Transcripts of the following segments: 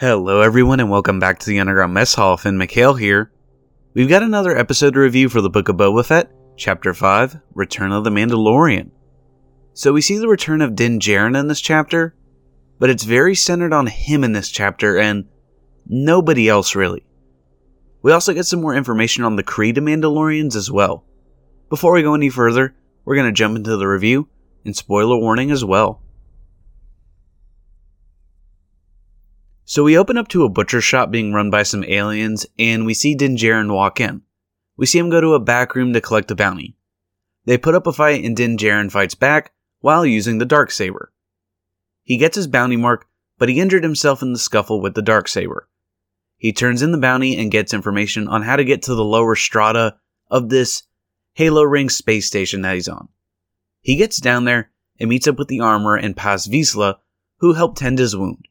Hello, everyone, and welcome back to the Underground Mess Hall. Finn McHale here. We've got another episode to review for the Book of Boba Fett, Chapter 5 Return of the Mandalorian. So, we see the return of Din Djarin in this chapter, but it's very centered on him in this chapter and nobody else really. We also get some more information on the Creed of Mandalorians as well. Before we go any further, we're going to jump into the review and spoiler warning as well. So we open up to a butcher shop being run by some aliens, and we see Din Djarin walk in. We see him go to a back room to collect a bounty. They put up a fight, and Din Djarin fights back while using the dark saber. He gets his bounty mark, but he injured himself in the scuffle with the dark saber. He turns in the bounty and gets information on how to get to the lower strata of this Halo Ring space station that he's on. He gets down there and meets up with the armorer and Paz Vizsla, who help tend his wound.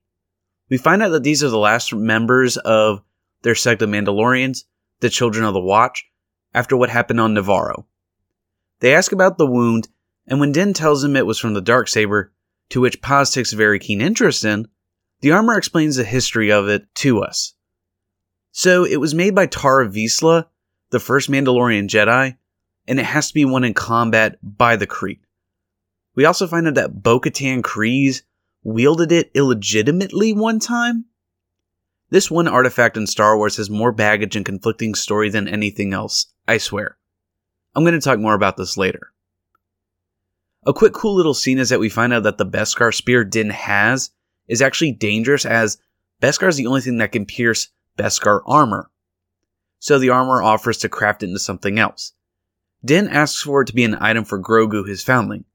We find out that these are the last members of their sect of Mandalorians, the Children of the Watch, after what happened on Nevarro. They ask about the wound, and when Din tells him it was from the dark saber, to which Paz takes a very keen interest in, the armor explains the history of it to us. So it was made by Tarre Vizsla, the first Mandalorian Jedi, and it has to be won in combat by the Creed. We also find out that Bo Katan Kryze wielded it illegitimately one time? This one artifact in Star Wars has more baggage and conflicting story than anything else, I swear. I'm going to talk more about this later. A quick cool little scene is that we find out that the Beskar spear Din has is actually dangerous as Beskar is the only thing that can pierce Beskar armor. So the armor offers to craft it into something else. Din asks for it to be an item for Grogu, his foundling.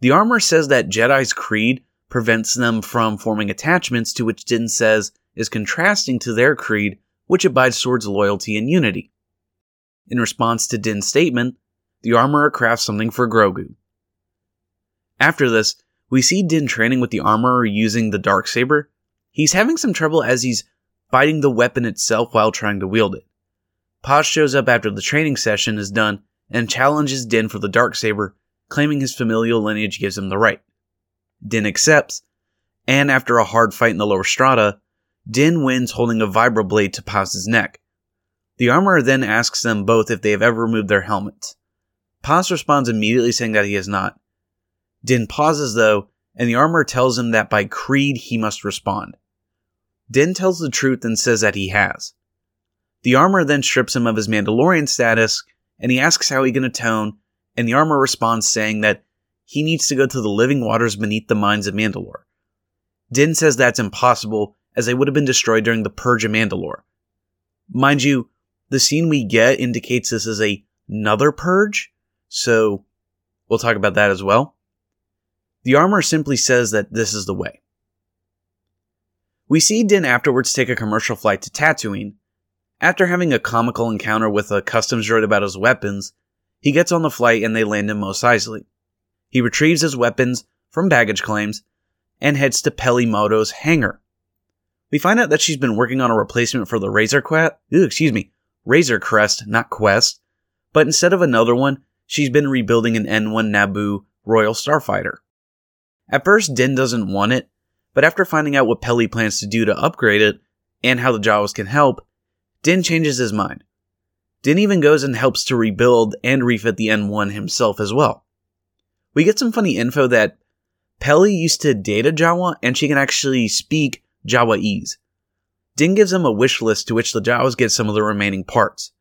The armor says that Jedi's creed prevents them from forming attachments to which Din says is contrasting to their creed, which abides towards loyalty and unity. In response to Din's statement, the armorer crafts something for Grogu. After this, we see Din training with the armorer using the dark saber. He's having some trouble as he's fighting the weapon itself while trying to wield it. Paz shows up after the training session is done and challenges Din for the dark saber, claiming his familial lineage gives him the right. Din accepts, and after a hard fight in the lower strata, Din wins holding a vibroblade to Paz's neck. The armorer then asks them both if they have ever removed their helmets. Paz responds immediately saying that he has not. Din pauses though, and the armorer tells him that by creed he must respond. Din tells the truth and says that he has. The armorer then strips him of his Mandalorian status, and he asks how he can atone, and the armorer responds saying that he needs to go to the living waters beneath the mines of Mandalore. Din says that's impossible, as they would have been destroyed during the Purge of Mandalore. Mind you, the scene we get indicates this is a, another purge, so we'll talk about that as well. The armor simply says that this is the way. We see Din afterwards take a commercial flight to Tatooine. After having a comical encounter with a customs droid about his weapons, he gets on the flight and they land in Mos Eisley. He retrieves his weapons from baggage claims and heads to Peli Motto's hangar. We find out that she's been working on a replacement for the Razor Quest, excuse me, Razor Crest, not Quest, but instead of another one, she's been rebuilding an N1 Naboo Royal Starfighter. At first, Din doesn't want it, but after finding out what Peli plans to do to upgrade it and how the Jawas can help, Din changes his mind. Din even goes and helps to rebuild and refit the N1 himself as well we get some funny info that Peli used to date a Jawa and she can actually speak Jawa'ese. Din gives them a wish list to which the Jawas get some of the remaining parts.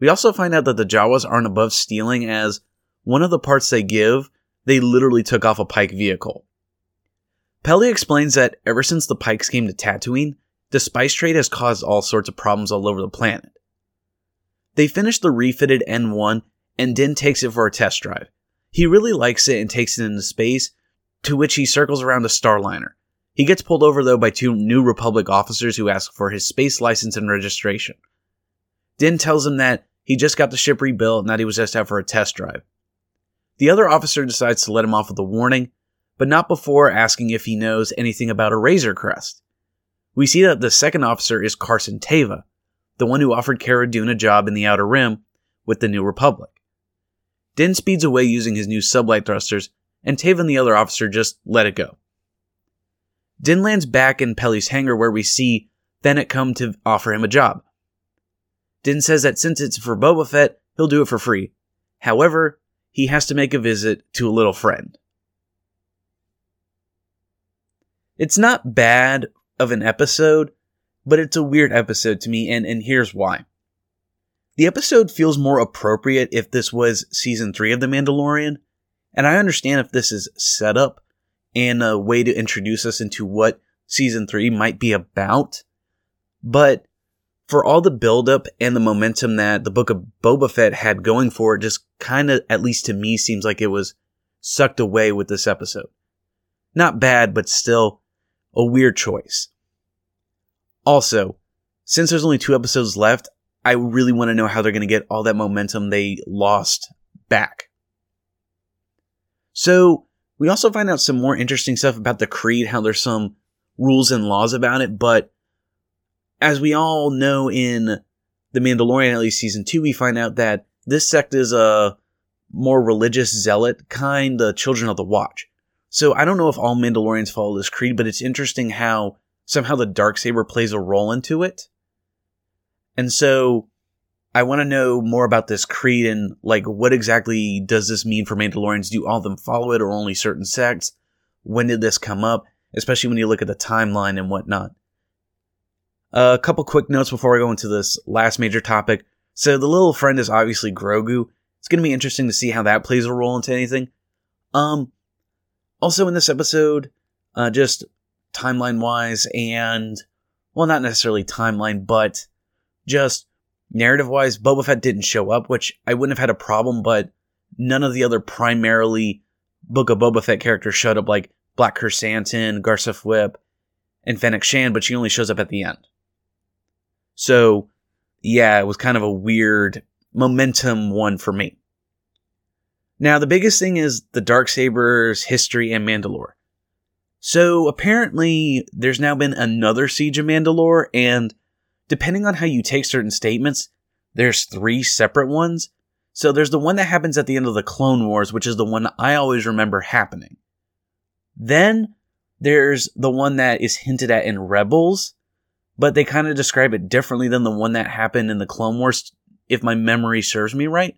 We also find out that the Jawas aren't above stealing as one of the parts they give, they literally took off a Pyke vehicle. Peli explains that ever since the Pykes came to Tatooine, the spice trade has caused all sorts of problems all over the planet. They finish the refitted N1 and Din takes it for a test drive. He really likes it and takes it into space, to which he circles around a Starliner. He gets pulled over though by two New Republic officers who ask for his space license and registration. Din tells him that he just got the ship rebuilt and that he was just out for a test drive. The other officer decides to let him off with a warning, but not before asking if he knows anything about a Razor Crest. We see that the second officer is Carson Teva, the one who offered Cara Dune a job in the Outer Rim with the New Republic. Din speeds away using his new sublight thrusters, and Teva and the other officer just let it go. Din lands back in Peli's hangar where we see Fennec come to offer him a job. Din says that since it's for Boba Fett, he'll do it for free. However, he has to make a visit to a little friend. It's not bad of an episode, but it's a weird episode to me, and, and here's why. The episode feels more appropriate if this was season 3 of The Mandalorian, and I understand if this is set up and a way to introduce us into what season 3 might be about, but for all the buildup and the momentum that the book of Boba Fett had going for it, just kind of, at least to me, seems like it was sucked away with this episode. Not bad, but still a weird choice. Also, since there's only two episodes left, I really want to know how they're going to get all that momentum they lost back. So, we also find out some more interesting stuff about the Creed, how there's some rules and laws about it, but as we all know in The Mandalorian, at least season two, we find out that this sect is a more religious zealot kind, the Children of the Watch. So I don't know if all Mandalorians follow this creed, but it's interesting how somehow the dark saber plays a role into it. And so I want to know more about this creed and like what exactly does this mean for Mandalorians? Do all of them follow it or only certain sects? When did this come up? Especially when you look at the timeline and whatnot. A couple quick notes before I go into this last major topic. So the little friend is obviously Grogu. It's going to be interesting to see how that plays a role into anything. Um, also, in this episode, uh, just timeline wise, and well, not necessarily timeline, but just narrative wise, Boba Fett didn't show up, which I wouldn't have had a problem, but none of the other primarily Book of Boba Fett characters showed up, like Black Krrsantan, Garsa Fwip, and Fennec Shand, but she only shows up at the end. So, yeah, it was kind of a weird momentum one for me. Now, the biggest thing is the Dark Saber's history and Mandalore. So, apparently, there's now been another Siege of Mandalore, and depending on how you take certain statements, there's three separate ones. So, there's the one that happens at the end of the Clone Wars, which is the one I always remember happening. Then, there's the one that is hinted at in Rebels, but they kind of describe it differently than the one that happened in the Clone Wars, if my memory serves me right.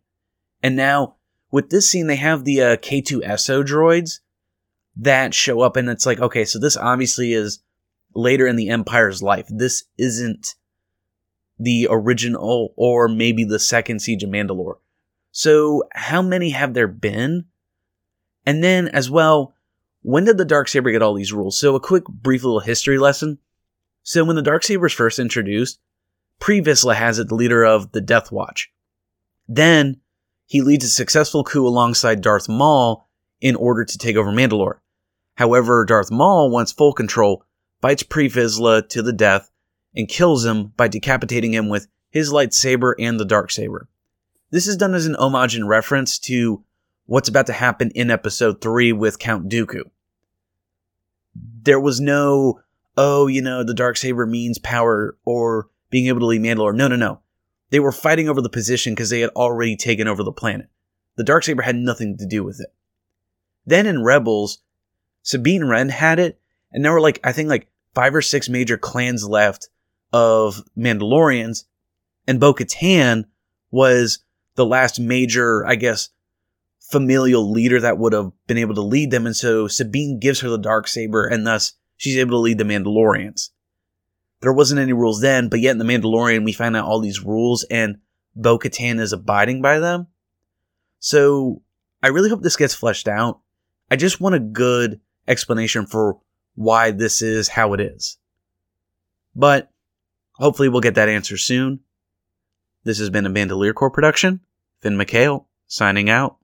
And now, with this scene, they have the uh, K2SO droids that show up, and it's like, okay, so this obviously is later in the Empire's life. This isn't the original or maybe the second Siege of Mandalore. So, how many have there been? And then, as well, when did the Dark Saber get all these rules? So, a quick, brief little history lesson. So, when the Dark Saber is first introduced, Pre Vizsla has it the leader of the Death Watch. Then, he leads a successful coup alongside Darth Maul in order to take over Mandalore. However, Darth Maul wants full control, bites Pre Vizsla to the death, and kills him by decapitating him with his lightsaber and the dark saber. This is done as an homage and reference to what's about to happen in episode 3 with Count Dooku. There was no, oh, you know, the dark saber means power or being able to lead Mandalore. No, no, no. They were fighting over the position because they had already taken over the planet. The Darksaber had nothing to do with it. Then in Rebels, Sabine Wren had it, and there were like, I think like five or six major clans left of Mandalorians, and Bo Katan was the last major, I guess, familial leader that would have been able to lead them. And so Sabine gives her the dark saber, and thus she's able to lead the Mandalorians there wasn't any rules then, but yet in The Mandalorian, we find out all these rules and Bo Katan is abiding by them. So I really hope this gets fleshed out. I just want a good explanation for why this is how it is. But hopefully we'll get that answer soon. This has been a Bandolier Corps production. Finn McHale, signing out.